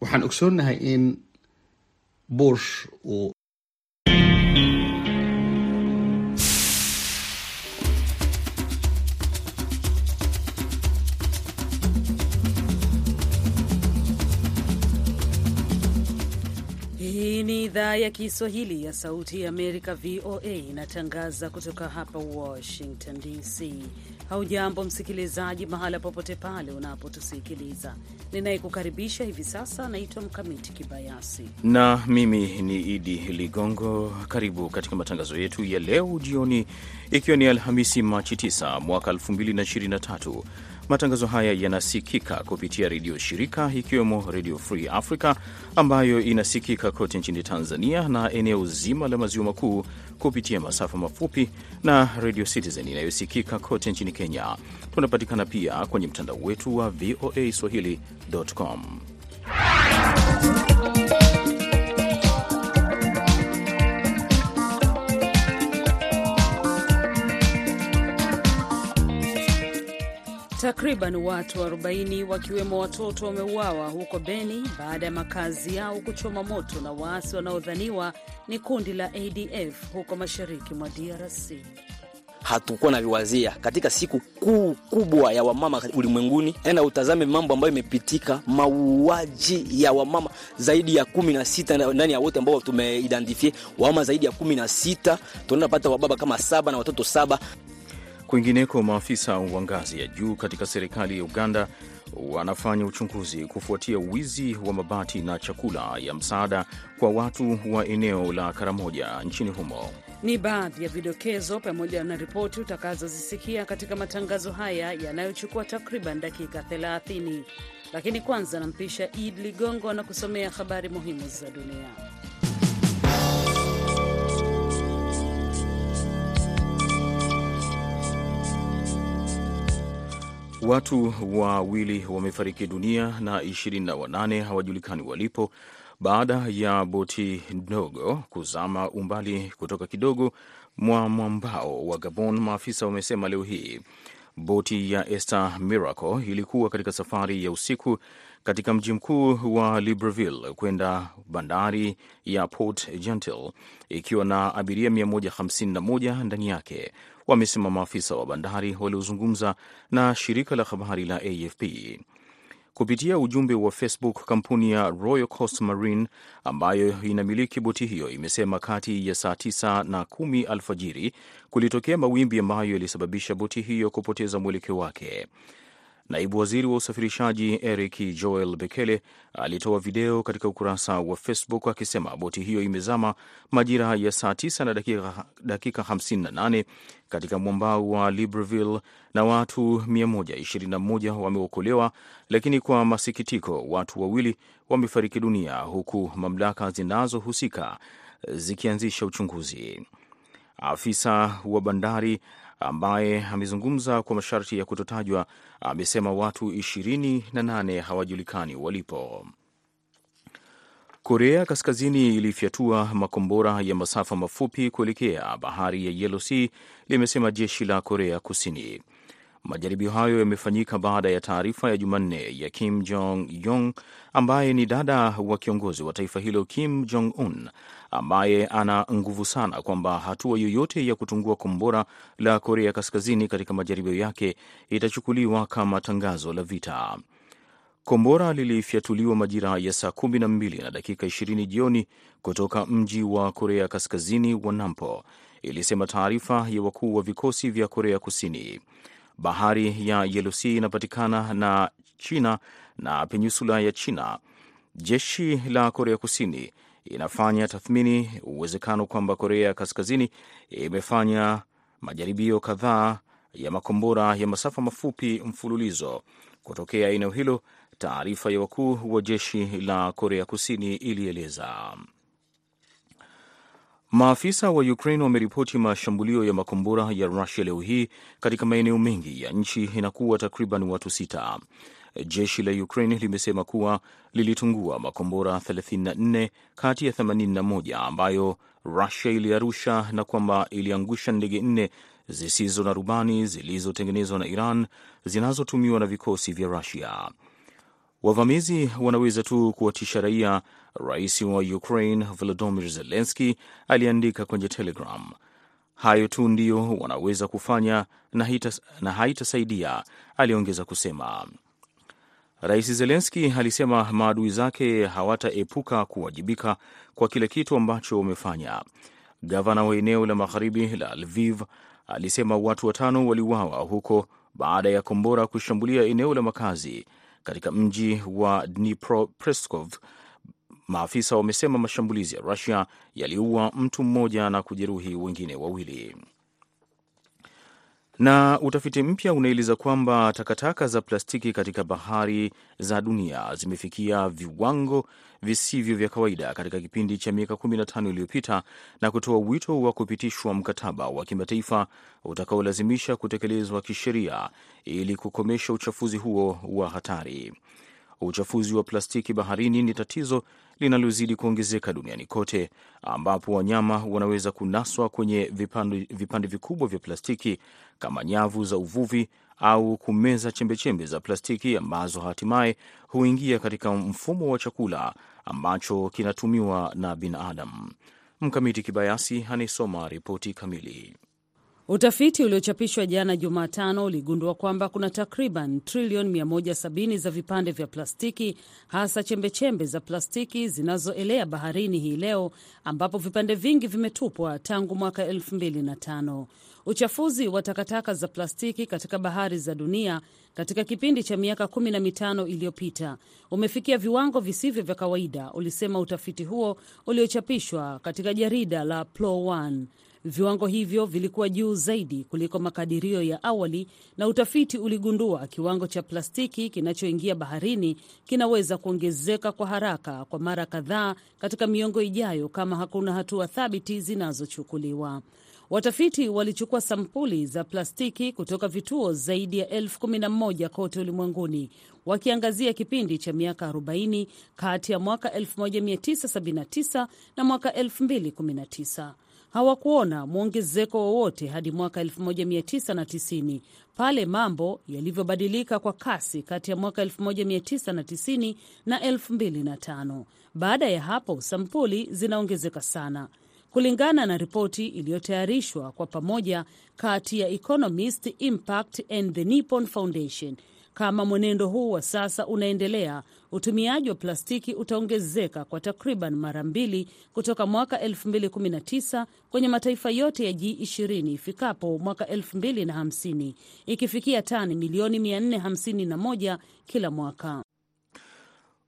waxaan ogsoonnahay in bush uu ni idhaa ya Kiswahili ya Sauti ya Amerika, VOA, inatangaza kutoka hapa Washington DC. Haujambo msikilizaji, mahala popote pale unapotusikiliza. Ninayekukaribisha hivi sasa naitwa Mkamiti Kibayasi na mimi ni Idi Ligongo. Karibu katika matangazo yetu ya leo jioni, ikiwa ni Alhamisi Machi 9 mwaka 2023. Matangazo haya yanasikika kupitia redio shirika ikiwemo Redio Free Africa ambayo inasikika kote nchini Tanzania na eneo zima la maziwa makuu kupitia masafa mafupi na Radio Citizen inayosikika kote nchini Kenya. Tunapatikana pia kwenye mtandao wetu wa VOA swahili.com. Takriban watu 40 wakiwemo watoto wameuawa huko Beni baada ya makazi yao kuchoma moto na waasi wanaodhaniwa ni kundi la ADF huko mashariki mwa DRC. Hatukuwa na viwazia katika siku kuu kubwa ya wamama ulimwenguni. Enda utazame mambo ambayo imepitika, mauaji ya wamama zaidi ya kumi na sita ndani ya wote ambao tumeidentifie, wamama zaidi ya kumi na sita tunaenda pata wababa kama saba na watoto saba. Kwingineko, maafisa wa ngazi ya juu katika serikali ya Uganda wanafanya uchunguzi kufuatia wizi wa mabati na chakula ya msaada kwa watu wa eneo la Karamoja nchini humo. Ni baadhi ya vidokezo pamoja na ripoti utakazozisikia katika matangazo haya yanayochukua takriban dakika 30, lakini kwanza nampisha Id Ligongo na kusomea habari muhimu za dunia. Watu wawili wamefariki dunia na 28 hawajulikani walipo baada ya boti ndogo kuzama umbali kutoka kidogo mwa mwambao wa Gabon, maafisa wamesema leo hii. Boti ya Esther Miracle ilikuwa katika safari ya usiku katika mji mkuu wa Libreville kwenda bandari ya Port Gentil ikiwa na abiria 151 ndani yake, wamesema maafisa wa bandari waliozungumza na shirika la habari la AFP. Kupitia ujumbe wa Facebook, kampuni ya Royal Coast Marine ambayo inamiliki boti hiyo imesema kati ya saa 9 na kumi alfajiri kulitokea mawimbi ambayo yalisababisha boti hiyo kupoteza mwelekeo wake. Naibu waziri wa usafirishaji Eric Joel Bekele alitoa video katika ukurasa wa Facebook akisema boti hiyo imezama majira ya saa 9 na dakika, dakika 58 katika mwambao wa Libreville na watu 121 wameokolewa, lakini kwa masikitiko watu wawili wamefariki dunia huku mamlaka zinazohusika zikianzisha uchunguzi. Afisa wa bandari ambaye amezungumza kwa masharti ya kutotajwa amesema watu 28 hawajulikani walipo. Korea Kaskazini ilifyatua makombora ya masafa mafupi kuelekea bahari ya Yellow Sea, limesema jeshi la Korea Kusini. Majaribio hayo yamefanyika baada ya taarifa ya Jumanne ya Kim Jong Yong ambaye ni dada wa kiongozi wa taifa hilo Kim Jong Un ambaye ana nguvu sana kwamba hatua yoyote ya kutungua kombora la Korea Kaskazini katika majaribio yake itachukuliwa kama tangazo la vita. Kombora lilifyatuliwa majira ya saa kumi na mbili na dakika ishirini jioni kutoka mji wa Korea Kaskazini wa Nampo, ilisema taarifa ya wakuu wa vikosi vya Korea Kusini. Bahari ya Yellow inapatikana na China na peninsula ya China. Jeshi la Korea Kusini inafanya tathmini uwezekano kwamba Korea Kaskazini imefanya majaribio kadhaa ya makombora ya masafa mafupi mfululizo kutokea eneo hilo. Taarifa ya wakuu wa jeshi la Korea Kusini ilieleza. Maafisa wa Ukraine wameripoti mashambulio ya makombora ya Rusia leo hii katika maeneo mengi ya nchi inakuwa takriban watu sita. Jeshi la Ukraine limesema kuwa lilitungua makombora 34 kati ya 81 ambayo Rusia iliarusha na kwamba iliangusha ndege nne zisizo na rubani zilizotengenezwa na Iran zinazotumiwa na vikosi vya Rusia. Wavamizi wanaweza tu kuwatisha raia, rais wa Ukraine Volodymyr Zelensky aliandika kwenye Telegram. Hayo tu ndiyo wanaweza kufanya na, haitasaidia, aliongeza kusema. Rais Zelenski alisema maadui zake hawataepuka kuwajibika kwa kile kitu ambacho wamefanya. Gavana wa eneo la magharibi la Lviv alisema watu watano waliuawa huko baada ya kombora kushambulia eneo la makazi katika mji wa Dnipropetrovsk. Maafisa wamesema mashambulizi ya Rusia yaliua mtu mmoja na kujeruhi wengine wawili. Na utafiti mpya unaeleza kwamba takataka za plastiki katika bahari za dunia zimefikia viwango visivyo vya kawaida katika kipindi cha miaka 15 iliyopita na kutoa wito wa kupitishwa mkataba wa kimataifa utakaolazimisha kutekelezwa kisheria ili kukomesha uchafuzi huo wa hatari. Uchafuzi wa plastiki baharini ni tatizo linalozidi kuongezeka duniani kote, ambapo wanyama wanaweza kunaswa kwenye vipande, vipande vikubwa vya plastiki kama nyavu za uvuvi au kumeza chembechembe za plastiki ambazo hatimaye huingia katika mfumo wa chakula ambacho kinatumiwa na binadamu. Mkamiti Kibayasi anayesoma ripoti kamili. Utafiti uliochapishwa jana Jumatano uligundua kwamba kuna takriban trilioni 170 za vipande vya plastiki, hasa chembechembe za plastiki zinazoelea baharini hii leo, ambapo vipande vingi vimetupwa tangu mwaka 2005. Uchafuzi wa takataka za plastiki katika bahari za dunia katika kipindi cha miaka kumi na mitano iliyopita umefikia viwango visivyo vya kawaida, ulisema utafiti huo uliochapishwa katika jarida la PLOS. Viwango hivyo vilikuwa juu zaidi kuliko makadirio ya awali, na utafiti uligundua kiwango cha plastiki kinachoingia baharini kinaweza kuongezeka kwa haraka kwa mara kadhaa katika miongo ijayo kama hakuna hatua thabiti zinazochukuliwa. Watafiti walichukua sampuli za plastiki kutoka vituo zaidi ya elfu kumi na moja kote ulimwenguni wakiangazia kipindi cha miaka 40 kati ya mwaka 1979 na mwaka 2019. Hawakuona mwongezeko wowote hadi mwaka 1990 pale mambo yalivyobadilika kwa kasi kati ya mwaka 1990 na 2005. Baada ya hapo sampuli zinaongezeka sana. Kulingana na ripoti iliyotayarishwa kwa pamoja kati ya Economist Impact and the Nippon Foundation, kama mwenendo huu wa sasa unaendelea, utumiaji wa plastiki utaongezeka kwa takriban mara mbili kutoka mwaka 2019 kwenye mataifa yote ya G20 ifikapo mwaka 2050 ikifikia tani milioni 451 kila mwaka.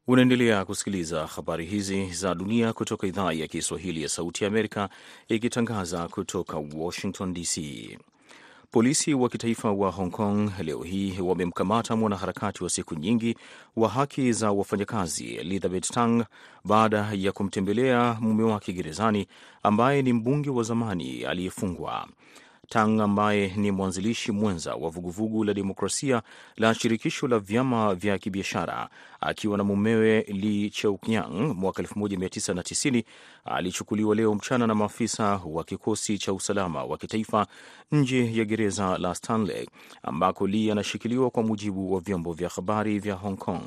Unaendelea kusikiliza habari hizi za dunia kutoka idhaa ya Kiswahili ya Sauti ya Amerika ikitangaza kutoka Washington DC. Polisi wa kitaifa wa Hong Kong leo hii wamemkamata mwanaharakati wa siku nyingi wa haki za wafanyakazi Elizabeth Tang baada ya kumtembelea mume wake gerezani ambaye ni mbunge wa zamani aliyefungwa. Tang ambaye ni mwanzilishi mwenza wa vuguvugu la demokrasia la shirikisho la vyama vya kibiashara akiwa na mumewe Li Cheukyang mwaka 1990 alichukuliwa leo mchana na maafisa wa kikosi cha usalama wa kitaifa nje ya gereza la Stanley ambako Li anashikiliwa kwa mujibu wa vyombo vya habari vya Hong Kong.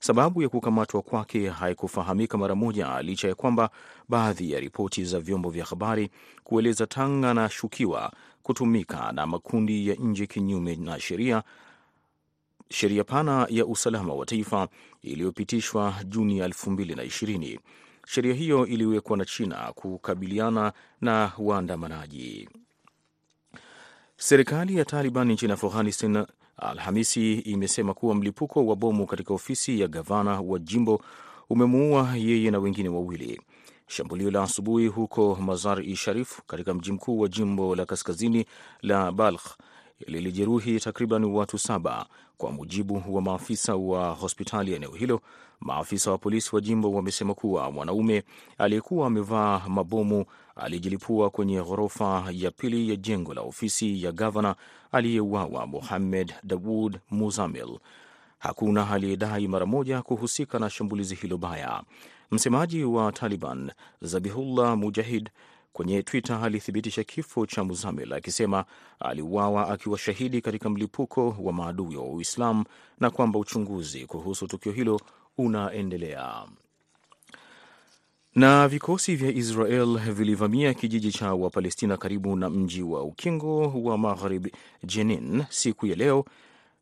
Sababu ya kukamatwa kwake haikufahamika mara moja, licha ya kwamba baadhi ya ripoti za vyombo vya habari kueleza Tang anashukiwa kutumika na makundi ya nje kinyume na sheria sheria pana ya usalama wa taifa iliyopitishwa Juni 2020. Sheria hiyo iliwekwa na China kukabiliana na waandamanaji. Serikali ya Taliban nchini Afghanistan Alhamisi imesema kuwa mlipuko wa bomu katika ofisi ya gavana wa jimbo umemuua yeye na wengine wawili. Shambulio la asubuhi huko Mazar-i Sharif katika mji mkuu wa jimbo la kaskazini la Balkh lilijeruhi takriban watu saba, kwa mujibu wa maafisa wa hospitali ya eneo hilo. Maafisa wa polisi wa jimbo wamesema kuwa mwanaume aliyekuwa amevaa mabomu alijilipua kwenye ghorofa ya pili ya jengo la ofisi ya gavana aliyeuawa, muhammed Dawud Muzamil. Hakuna aliyedai mara moja kuhusika na shambulizi hilo baya. Msemaji wa Taliban Zabihullah Mujahid Kwenye Twitter alithibitisha kifo cha Muzamil akisema aliuawa akiwa shahidi katika mlipuko wa maadui wa Uislamu na kwamba uchunguzi kuhusu tukio hilo unaendelea. Na vikosi vya Israel vilivamia kijiji cha Wapalestina karibu na mji wa ukingo wa magharibi Jenin siku ya leo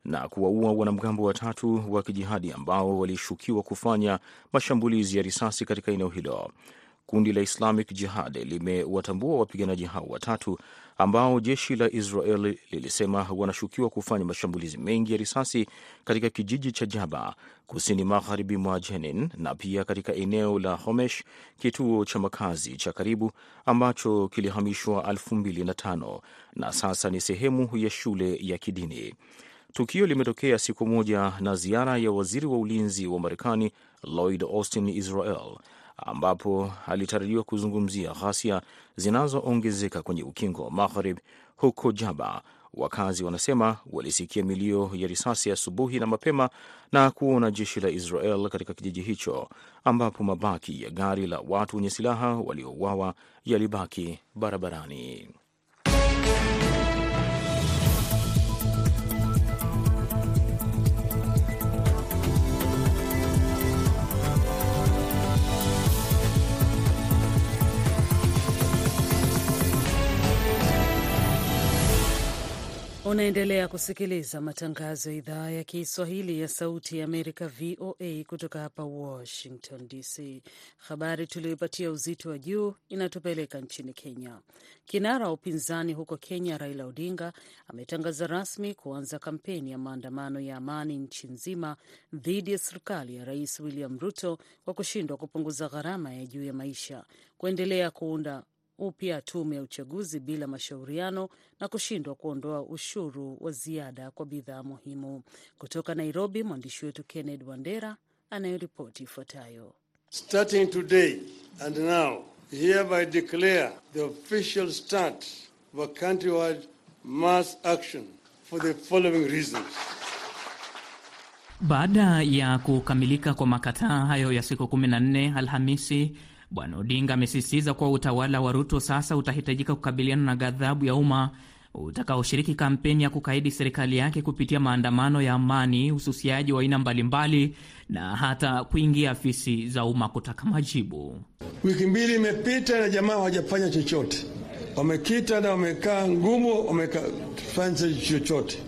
na kuwaua wanamgambo watatu wa kijihadi ambao walishukiwa kufanya mashambulizi ya risasi katika eneo hilo. Kundi la Islamic Jihad limewatambua wapiganaji hao watatu ambao jeshi la Israel lilisema wanashukiwa kufanya mashambulizi mengi ya risasi katika kijiji cha Jaba kusini magharibi mwa Jenin na pia katika eneo la Homesh, kituo cha makazi cha karibu ambacho kilihamishwa 2005 na sasa ni sehemu ya shule ya kidini. Tukio limetokea siku moja na ziara ya waziri wa ulinzi wa Marekani Lloyd Austin Israel ambapo alitarajiwa kuzungumzia ghasia zinazoongezeka kwenye ukingo wa Maghrib huko Jaba. Wakazi wanasema walisikia milio ya risasi asubuhi na mapema na kuona jeshi la Israel katika kijiji hicho, ambapo mabaki ya gari la watu wenye silaha waliouawa yalibaki barabarani. Unaendelea kusikiliza matangazo ya idhaa ya Kiswahili ya Sauti ya Amerika, VOA, kutoka hapa Washington DC. Habari tuliyoipatia uzito wa juu inatupeleka nchini Kenya. Kinara wa upinzani huko Kenya, Raila Odinga, ametangaza rasmi kuanza kampeni ya maandamano ya amani nchi nzima dhidi ya serikali ya Rais William Ruto kwa kushindwa kupunguza gharama ya juu ya maisha, kuendelea kuunda upya tume ya uchaguzi bila mashauriano na kushindwa kuondoa ushuru wa ziada kwa bidhaa muhimu. Kutoka Nairobi, mwandishi wetu Kenneth Wandera anayoripoti ifuatayo. Starting today and now hereby declare the official start of a countrywide mass action for the following reasons. Baada ya kukamilika kwa makataa hayo ya siku 14 Alhamisi, Bwana Odinga amesisitiza kuwa utawala wa Ruto sasa utahitajika kukabiliana na ghadhabu ya umma utakaoshiriki kampeni ya kukaidi serikali yake kupitia maandamano ya amani, ususiaji wa aina mbalimbali na hata kuingia afisi za umma kutaka majibu. Wiki mbili imepita na jamaa hawajafanya chochote, wamekita na wamekaa ngumu, wamefanya chochote.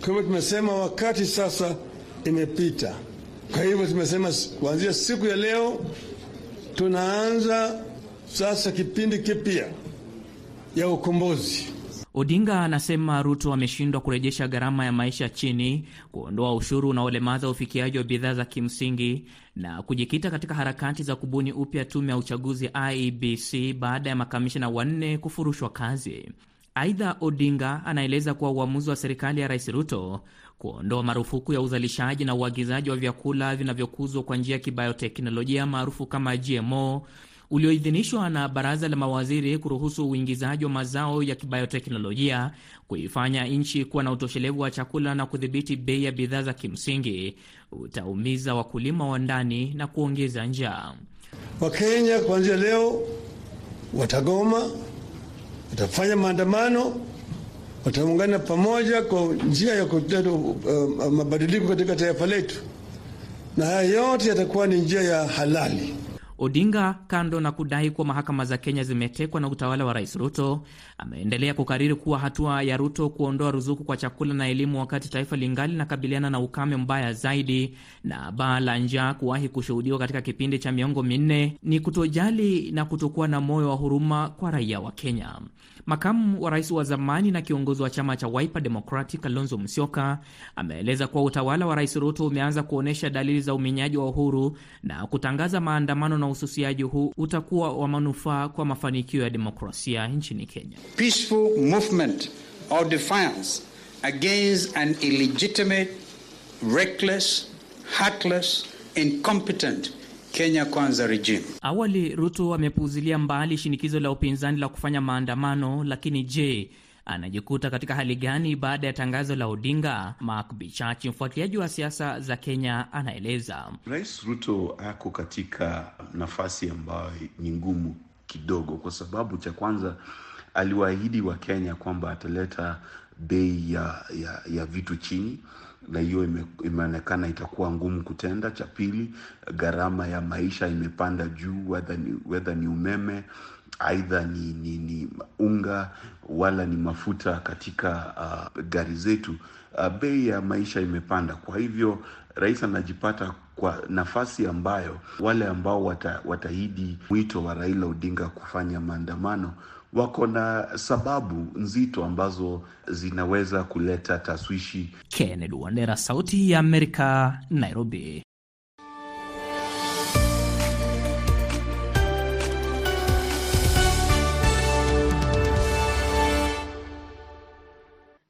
Kwa hivyo tumesema wakati sasa imepita. Kwa hivyo tumesema kuanzia siku ya leo tunaanza sasa kipindi kipya ya ukombozi. Odinga anasema Ruto ameshindwa kurejesha gharama ya maisha chini, kuondoa ushuru unaolemaza ufikiaji wa bidhaa za kimsingi na kujikita katika harakati za kubuni upya tume ya uchaguzi IEBC baada ya makamishina wanne kufurushwa kazi. Aidha, Odinga anaeleza kuwa uamuzi wa serikali ya Rais Ruto kuondoa marufuku ya uzalishaji na uagizaji wa vyakula vinavyokuzwa kwa njia ya kibayoteknolojia maarufu kama GMO ulioidhinishwa na baraza la mawaziri kuruhusu uingizaji wa mazao ya kibayoteknolojia kuifanya nchi kuwa na utoshelevu wa chakula na kudhibiti bei ya bidhaa za kimsingi utaumiza wakulima wa ndani na kuongeza njaa. Wakenya kuanzia leo watagoma, watafanya maandamano, wataungana pamoja kwa njia ya kuleta uh, mabadiliko katika taifa letu, na haya yote yatakuwa ni njia ya halali. Odinga, kando na kudai kuwa mahakama za Kenya zimetekwa na utawala wa Rais Ruto, ameendelea kukariri kuwa hatua ya Ruto kuondoa ruzuku kwa chakula na elimu wakati taifa lingali linakabiliana na ukame mbaya zaidi na baa la njaa kuwahi kushuhudiwa katika kipindi cha miongo minne ni kutojali na kutokuwa na moyo wa huruma kwa raia wa Kenya. Makamu wa rais wa zamani na kiongozi wa chama cha Wiper Democratic Kalonzo Musyoka ameeleza kuwa utawala wa Rais Ruto umeanza kuonyesha dalili za uminyaji wa uhuru na kutangaza maandamano na ususiaji huu utakuwa wa manufaa kwa mafanikio ya demokrasia nchini Kenya. Peaceful movement of defiance against an illegitimate, reckless, heartless, incompetent Kenya Kwanza regime. Awali Ruto amepuuzilia mbali shinikizo la upinzani la kufanya maandamano, lakini je, anajikuta katika hali gani baada ya tangazo la Odinga? Mark Bichachi, mfuatiliaji wa siasa za Kenya, anaeleza. Rais Ruto ako katika nafasi ambayo ni ngumu kidogo, kwa sababu cha kwanza aliwaahidi Wakenya kwamba ataleta bei ya, ya, ya vitu chini na hiyo ime, imeonekana itakuwa ngumu kutenda. Cha pili, gharama ya maisha imepanda juu, whether ni, ni umeme aidha ni, ni, ni unga wala ni mafuta katika uh, gari zetu. Uh, bei ya maisha imepanda. Kwa hivyo rais anajipata kwa nafasi ambayo wale ambao wata, watahidi mwito wa Raila Odinga kufanya maandamano wako na sababu nzito ambazo zinaweza kuleta taswishi. Kennedy Wandera, Sauti ya Amerika, Nairobi.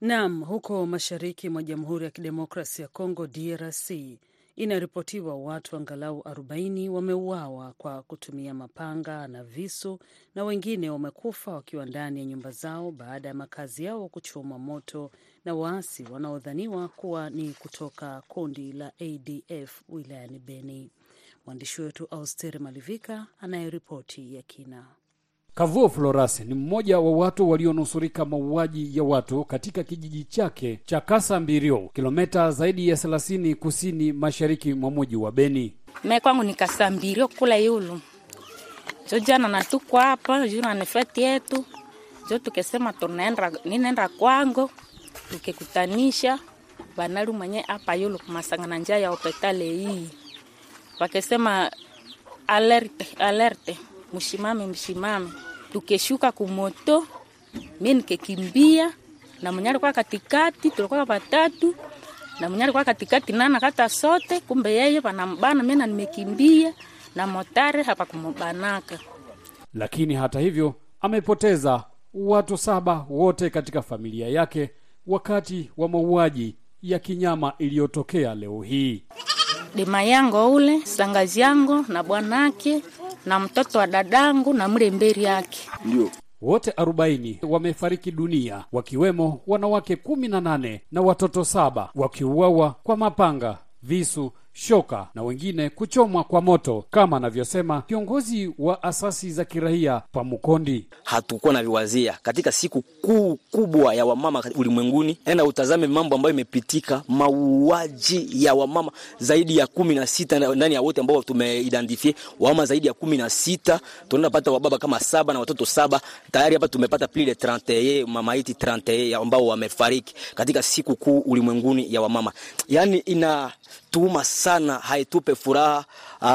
Nam, huko mashariki mwa Jamhuri ya Kidemokrasi ya Kongo, DRC, inaripotiwa watu angalau 40 wameuawa kwa kutumia mapanga na visu na wengine wamekufa wakiwa ndani ya nyumba zao baada ya makazi yao kuchoma moto na waasi wanaodhaniwa kuwa ni kutoka kundi la ADF wilayani Beni. Mwandishi wetu Auster Malivika anayeripoti ya kina. Kavuo Floras ni mmoja wa watu walionusurika mauaji ya watu katika kijiji chake cha Kasa Mbirio, kilomita zaidi ya 30 kusini mashariki mwa muji wa Beni. Me kwangu ni Kasa Mbirio kula yulu. Jo jana natukwa hapa juu na yetu. Jo tukesema tunaenda ninaenda kwangu tukikutanisha. Banali mwenye hapa yulu kumasangana njia ya hopitali hii. Wakesema alerte alerte mshimame mshimame. Tukeshuka kumoto, mi nikekimbia na mwenye alikuwa katikati, tulikuwa watatu na mwenye alikuwa katikati nana kata sote, kumbe yeye panambana, mi na nimekimbia na motare hapa kumobanaka. Lakini hata hivyo amepoteza watu saba wote katika familia yake wakati wa mauaji ya kinyama iliyotokea leo hii. Dema yango ule sangazi yango na bwanake na mtoto wa dadangu na mlemberi yake. Ndio wote arobaini wamefariki dunia wakiwemo wanawake kumi na nane na watoto saba wakiuawa kwa mapanga, visu, shoka na wengine kuchomwa kwa moto, kama anavyosema kiongozi wa asasi za kiraia Pamukondi. hatukuwa na viwazia katika siku kuu kubwa ya wamama ulimwenguni. Enda utazame mambo ambayo imepitika, mauaji ya wamama zaidi ya kumi na sita ndani ya wote ambao tumeidentifie wamama zaidi ya kumi na sita tunaenda pata wababa kama saba na watoto saba tayari. Hapa tumepata plus de 31 mamaiti 31 ambao wamefariki katika siku kuu ulimwenguni ya wamama, yaani ina tuuma sana, haitupe furaha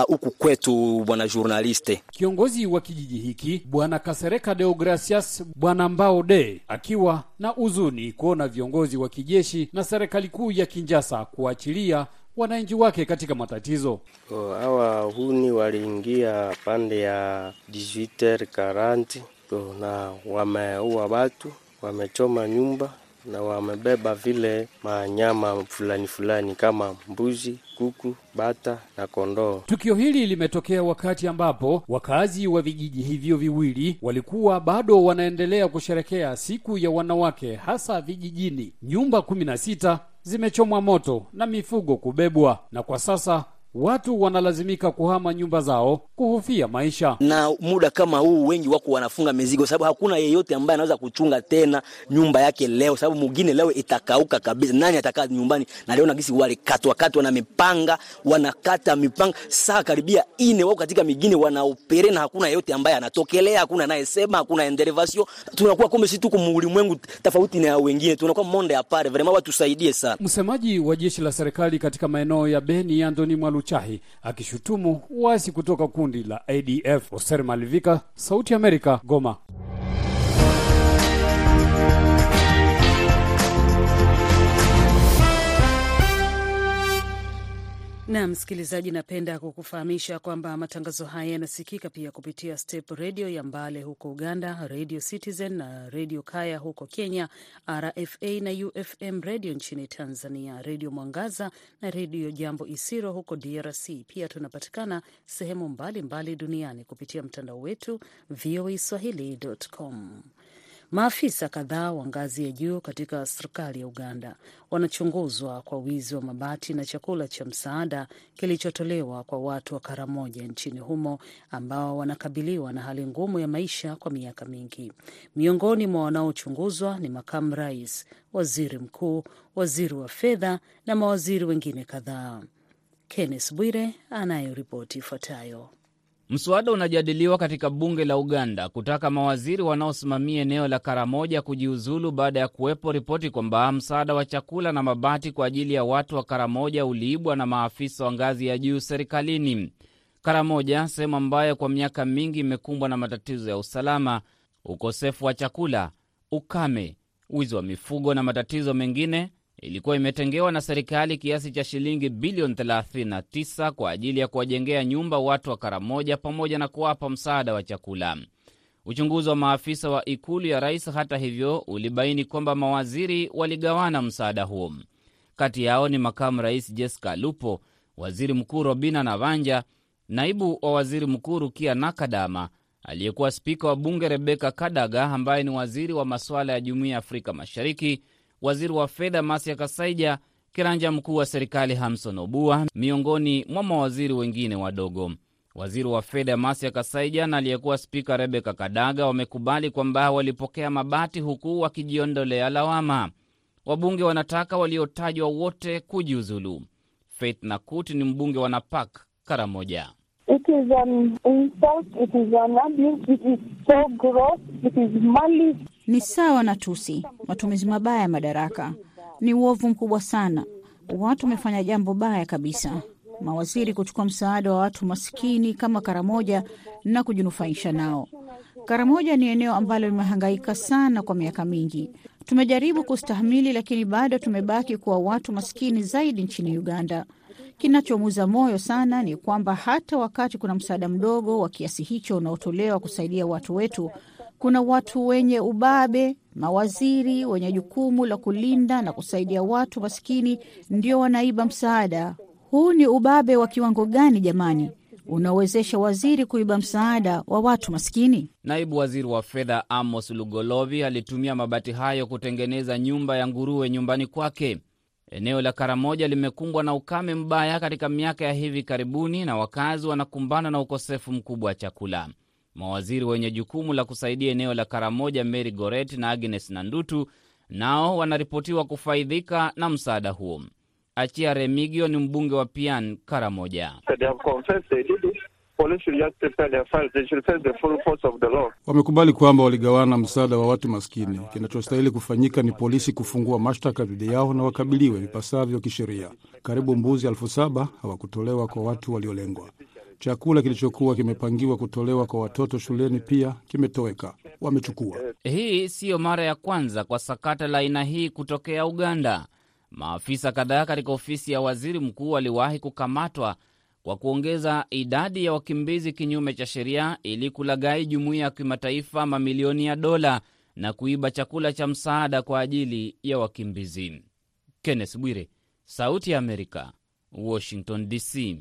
huku uh, kwetu bwana journaliste. Kiongozi wa kijiji hiki bwana Kasereka Deogracias bwana Mbao de akiwa na huzuni kuona viongozi wa kijeshi na serikali kuu ya Kinjasa kuachilia wananchi wake katika matatizo. Hawa oh, huni waliingia pande ya 18h40 oh, na wameua watu, wamechoma nyumba na wamebeba vile manyama fulani fulani kama mbuzi, kuku, bata na kondoo. Tukio hili limetokea wakati ambapo wakazi wa vijiji hivyo viwili walikuwa bado wanaendelea kusherekea siku ya wanawake, hasa vijijini. Nyumba kumi na sita zimechomwa moto na mifugo kubebwa, na kwa sasa watu wanalazimika kuhama nyumba zao kuhofia maisha. Na muda kama huu wengi wako wanafunga mizigo, sababu hakuna yeyote ambaye anaweza kuchunga tena nyumba yake leo, sababu mwingine leo itakauka kabisa. Nani atakaa nyumbani? Na leo nagisi walikatwa katwa katwa na mipanga, wanakata mipanga saa karibia ine, wako katika migine wanaopere, na hakuna yeyote ambaye anatokelea, hakuna anayesema, hakuna enderevasio. Tunakuwa kumbe si tuko ulimwengu tofauti na wengine, tunakuwa monde apare. Vraiment watu tusaidie sana. Msemaji wa jeshi la serikali katika maeneo ya Beni, Antoni Mwalu Chahi akishutumu waasi kutoka kundi la ADF. Oser Malivika, Sauti Amerika, Goma. Na msikilizaji, napenda kukufahamisha kwamba matangazo haya yanasikika pia kupitia Step redio ya Mbale huko Uganda, Radio Citizen na redio Kaya huko Kenya, RFA na UFM redio nchini Tanzania, redio Mwangaza na redio Jambo Isiro huko DRC. Pia tunapatikana sehemu mbalimbali mbali duniani kupitia mtandao wetu VOA Swahili.com. Maafisa kadhaa wa ngazi ya juu katika serikali ya Uganda wanachunguzwa kwa wizi wa mabati na chakula cha msaada kilichotolewa kwa watu wa Karamoja nchini humo ambao wanakabiliwa na hali ngumu ya maisha kwa miaka mingi. Miongoni mwa wanaochunguzwa ni makamu rais, waziri mkuu, waziri wa fedha na mawaziri wengine kadhaa. Kenneth Bwire anayo ripoti ifuatayo. Mswada unajadiliwa katika bunge la Uganda kutaka mawaziri wanaosimamia eneo la Karamoja kujiuzulu baada ya kuwepo ripoti kwamba msaada wa chakula na mabati kwa ajili ya watu wa Karamoja uliibwa na maafisa wa ngazi ya juu serikalini. Karamoja, sehemu ambayo kwa miaka mingi imekumbwa na matatizo ya usalama, ukosefu wa chakula, ukame, wizi wa mifugo na matatizo mengine ilikuwa imetengewa na serikali kiasi cha shilingi bilioni 39 kwa ajili ya kuwajengea nyumba watu wa Karamoja pamoja na kuwapa msaada wa chakula. Uchunguzi wa maafisa wa ikulu ya rais, hata hivyo, ulibaini kwamba mawaziri waligawana msaada huo. Kati yao ni makamu rais Jessica Lupo, waziri mkuu Robina Navanja, naibu wa waziri mkuu Rukia Nakadama, aliyekuwa spika wa bunge Rebeka Kadaga ambaye ni waziri wa masuala ya jumuiya ya Afrika Mashariki, waziri wa fedha Masia Kasaija, kiranja mkuu wa serikali Hamson Obua, miongoni mwa mawaziri wengine wadogo. Waziri wa fedha Masia Kasaija na aliyekuwa spika Rebeka Kadaga wamekubali kwamba walipokea mabati huku wakijiondolea lawama. Wabunge wanataka waliotajwa wote kujiuzulu. Faith Nakut ni mbunge wa Napak Karamoja. So Ni sawa na tusi, matumizi mabaya ya madaraka. Ni uovu mkubwa sana. Watu wamefanya jambo baya kabisa, mawaziri kuchukua msaada wa watu maskini kama Karamoja na kujinufaisha nao. Karamoja ni eneo ambalo limehangaika sana kwa miaka mingi. Tumejaribu kustahimili, lakini bado tumebaki kuwa watu maskini zaidi nchini Uganda. Kinachomuza moyo sana ni kwamba hata wakati kuna msaada mdogo wa kiasi hicho unaotolewa kusaidia watu wetu, kuna watu wenye ubabe, mawaziri wenye jukumu la kulinda na kusaidia watu maskini ndio wanaiba msaada. Huu ni ubabe wa kiwango gani jamani, unaowezesha waziri kuiba msaada wa watu maskini? Naibu waziri wa fedha Amos Lugolovi alitumia mabati hayo kutengeneza nyumba ya nguruwe nyumbani kwake. Eneo la Karamoja limekumbwa na ukame mbaya katika miaka ya hivi karibuni na wakazi wanakumbana na ukosefu mkubwa wa chakula. Mawaziri wenye jukumu la kusaidia eneo la Karamoja, Mary Goret na Agnes Nandutu, nao wanaripotiwa kufaidhika na msaada huo. Achia Remigio ni mbunge wa Pian Karamoja. Wamekubali kwamba waligawana msaada wa watu maskini. Kinachostahili kufanyika ni polisi kufungua mashtaka dhidi yao na wakabiliwe vipasavyo kisheria. Karibu mbuzi elfu saba hawakutolewa kwa watu waliolengwa. Chakula kilichokuwa kimepangiwa kutolewa kwa watoto shuleni pia kimetoweka, wamechukua. Hii siyo mara ya kwanza kwa sakata la aina hii kutokea Uganda. Maafisa kadhaa katika ofisi ya waziri mkuu waliwahi kukamatwa kwa kuongeza idadi ya wakimbizi kinyume cha sheria ili kulaghai jumuiya ya kimataifa mamilioni ya dola na kuiba chakula cha msaada kwa ajili ya wakimbizi. Kenneth Bwire, Sauti ya Amerika, Washington DC.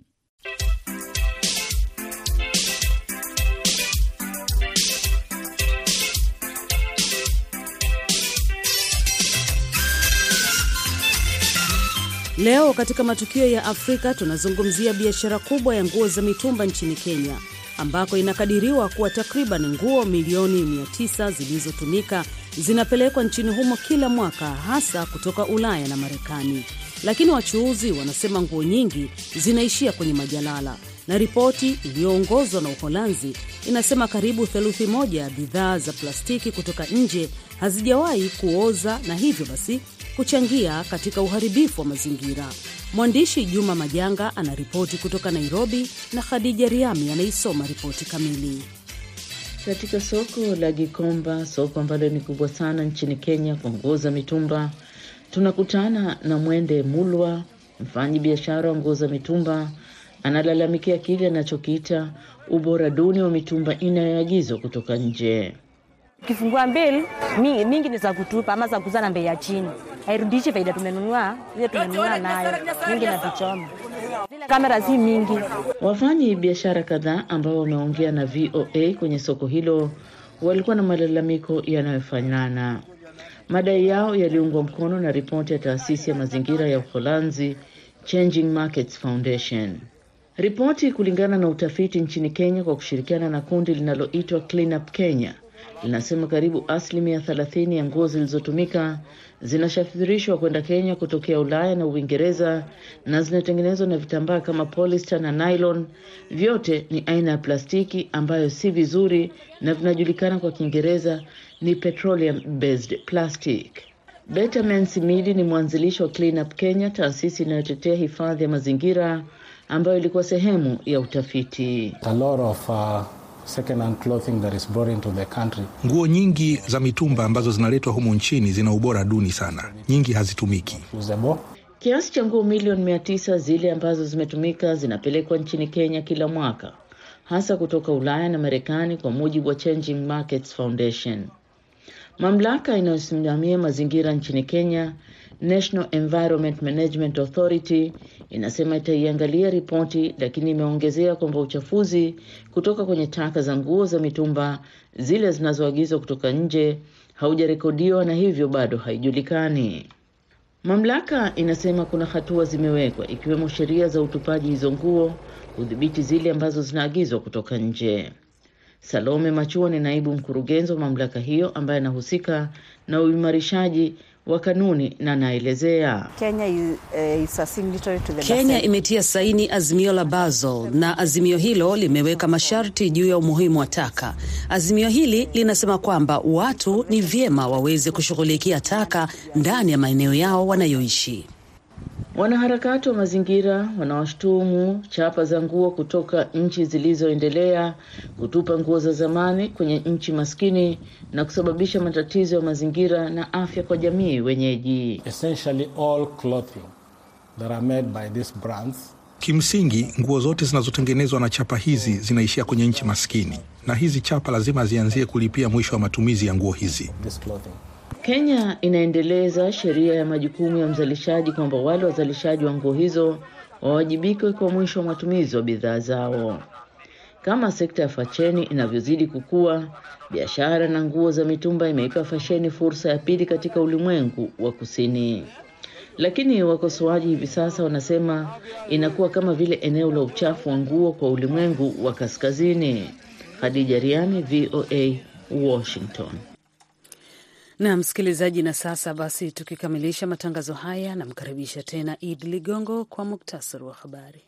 Leo katika matukio ya Afrika tunazungumzia biashara kubwa ya nguo za mitumba nchini Kenya, ambako inakadiriwa kuwa takriban nguo milioni 900 zilizotumika zinapelekwa nchini humo kila mwaka, hasa kutoka Ulaya na Marekani. Lakini wachuuzi wanasema nguo nyingi zinaishia kwenye majalala, na ripoti iliyoongozwa na Uholanzi inasema karibu theluthi moja ya bidhaa za plastiki kutoka nje hazijawahi kuoza na hivyo basi kuchangia katika uharibifu wa mazingira. Mwandishi Juma Majanga anaripoti kutoka Nairobi na Khadija Riami anaisoma ripoti kamili. Katika soko la Gikomba, soko ambalo ni kubwa sana nchini Kenya kwa nguo za mitumba, tunakutana na Mwende Mulwa, mfanyi biashara wa nguo za mitumba. Analalamikia kile anachokiita ubora duni wa mitumba inayoagizwa kutoka nje. Kifungua mbili mingi, ni za kutupa ama za kuuza na bei ya chini, hairudishi faida tumenunua ile tumenunua nayo mingi na vichoma. Kamera si mingi. Wafanyi biashara kadhaa ambao wameongea na VOA kwenye soko hilo walikuwa na malalamiko yanayofanana. Madai yao yaliungwa mkono na ripoti ya taasisi ya mazingira ya Uholanzi Changing Markets Foundation. Ripoti kulingana na utafiti nchini Kenya kwa kushirikiana na kundi linaloitwa Clean Up Kenya linasema karibu asilimia 30 ya nguo zilizotumika zinasafirishwa kwenda Kenya kutokea Ulaya na Uingereza na zinatengenezwa na vitambaa kama polyester na nylon. Vyote ni aina ya plastiki ambayo si vizuri na vinajulikana kwa Kiingereza ni petroleum based plastic. Betterman Simidi ni mwanzilishi wa Clean Up Kenya, taasisi inayotetea hifadhi ya mazingira ambayo ilikuwa sehemu ya utafiti. A lot of, uh, second-hand clothing that is brought into the country. Nguo nyingi za mitumba ambazo zinaletwa humu nchini zina ubora duni sana, nyingi hazitumiki. Kiasi cha nguo milioni mia tisa zile ambazo zimetumika zinapelekwa nchini Kenya kila mwaka, hasa kutoka Ulaya na Marekani, kwa mujibu wa Changing Markets Foundation. Mamlaka inayosimamia mazingira nchini Kenya, National Environment Management Authority, inasema itaiangalia ripoti, lakini imeongezea kwamba uchafuzi kutoka kwenye taka za nguo za mitumba zile zinazoagizwa kutoka nje haujarekodiwa na hivyo bado haijulikani. Mamlaka inasema kuna hatua zimewekwa ikiwemo sheria za utupaji hizo nguo, kudhibiti zile ambazo zinaagizwa kutoka nje. Salome Machua ni naibu mkurugenzi wa mamlaka hiyo ambaye anahusika na uimarishaji wa kanuni na anaelezea. Kenya, is, uh, is a to the Kenya imetia saini azimio la Basel na azimio hilo limeweka masharti juu ya umuhimu wa taka. Azimio hili linasema kwamba watu ni vyema waweze kushughulikia taka ndani ya maeneo yao wanayoishi. Wanaharakati wa mazingira wanawashutumu chapa za nguo kutoka nchi zilizoendelea kutupa nguo za zamani kwenye nchi maskini na kusababisha matatizo ya mazingira na afya kwa jamii wenyeji. Essentially all clothing that are made by these brands Kimsingi, nguo zote zinazotengenezwa na chapa hizi zinaishia kwenye nchi maskini, na hizi chapa lazima zianzie kulipia mwisho wa matumizi ya nguo hizi. Kenya inaendeleza sheria ya majukumu ya mzalishaji kwamba wale wazalishaji wa nguo hizo wawajibike kwa mwisho wa matumizi wa bidhaa zao. Kama sekta ya fasheni inavyozidi kukua, biashara na nguo za mitumba imeipa fasheni fursa ya pili katika ulimwengu wa kusini. Lakini wakosoaji hivi sasa wanasema inakuwa kama vile eneo la uchafu wa nguo kwa ulimwengu wa kaskazini. Khadija Riani, VOA, Washington. Na msikilizaji, na sasa basi, tukikamilisha matangazo haya, namkaribisha tena Idi Ligongo kwa muktasari wa habari.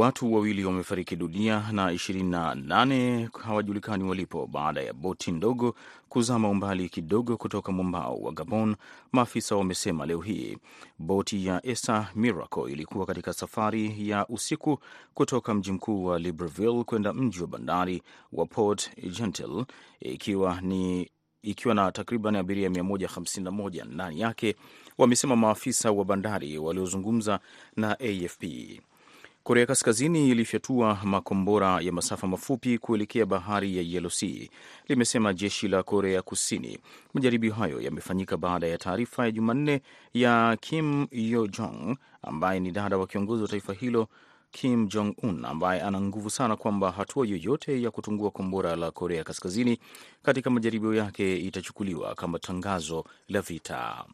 Watu wawili wamefariki dunia na 28 hawajulikani walipo baada ya boti ndogo kuzama umbali kidogo kutoka mwambao wa Gabon, maafisa wamesema leo hii. Boti ya Esa Miracle ilikuwa katika safari ya usiku kutoka mji mkuu wa Libreville kwenda mji wa bandari wa Port Gentil ikiwa ni ikiwa na takriban abiria 151 ndani yake, wamesema maafisa wa bandari waliozungumza na AFP. Korea Kaskazini ilifyatua makombora ya masafa mafupi kuelekea bahari ya Yellow Sea, limesema jeshi la Korea Kusini. Majaribio hayo yamefanyika baada ya taarifa ya Jumanne ya Kim Yo Jong ambaye ni dada wa kiongozi wa taifa hilo Kim Jong Un ambaye ana nguvu sana kwamba hatua yoyote ya kutungua kombora la Korea Kaskazini katika majaribio yake itachukuliwa kama tangazo la vita.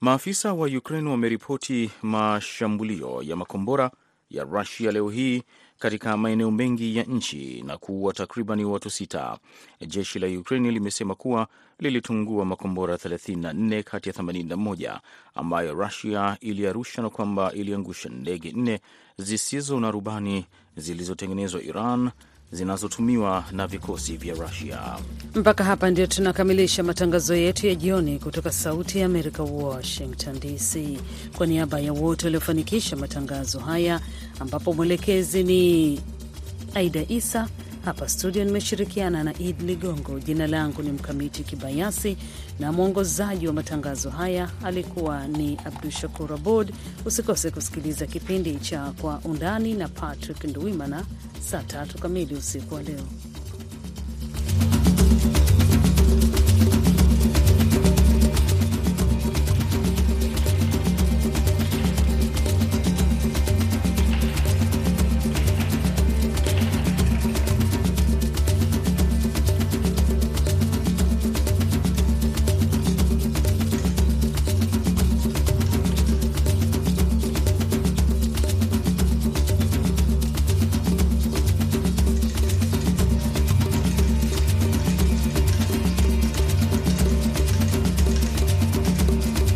Maafisa wa Ukraine wameripoti mashambulio ya makombora ya Rusia leo hii katika maeneo mengi ya nchi na kuua takribani watu sita. Jeshi la Ukraine limesema kuwa lilitungua makombora 34 kati ya 81 ambayo Rusia iliarusha na kwamba iliangusha ndege nne zisizo na rubani zilizotengenezwa Iran zinazotumiwa na vikosi vya Rusia. Mpaka hapa ndio tunakamilisha matangazo yetu ya jioni kutoka Sauti ya Amerika, Washington DC. Kwa niaba ya wote waliofanikisha matangazo haya, ambapo mwelekezi ni Aida Isa, hapa studio nimeshirikiana na Id Ligongo. Jina langu ni Mkamiti Kibayasi na mwongozaji wa matangazo haya alikuwa ni Abdu Shakur Abod. Usikose kusikiliza kipindi cha Kwa Undani na Patrick Ndwimana saa tatu kamili usiku wa leo.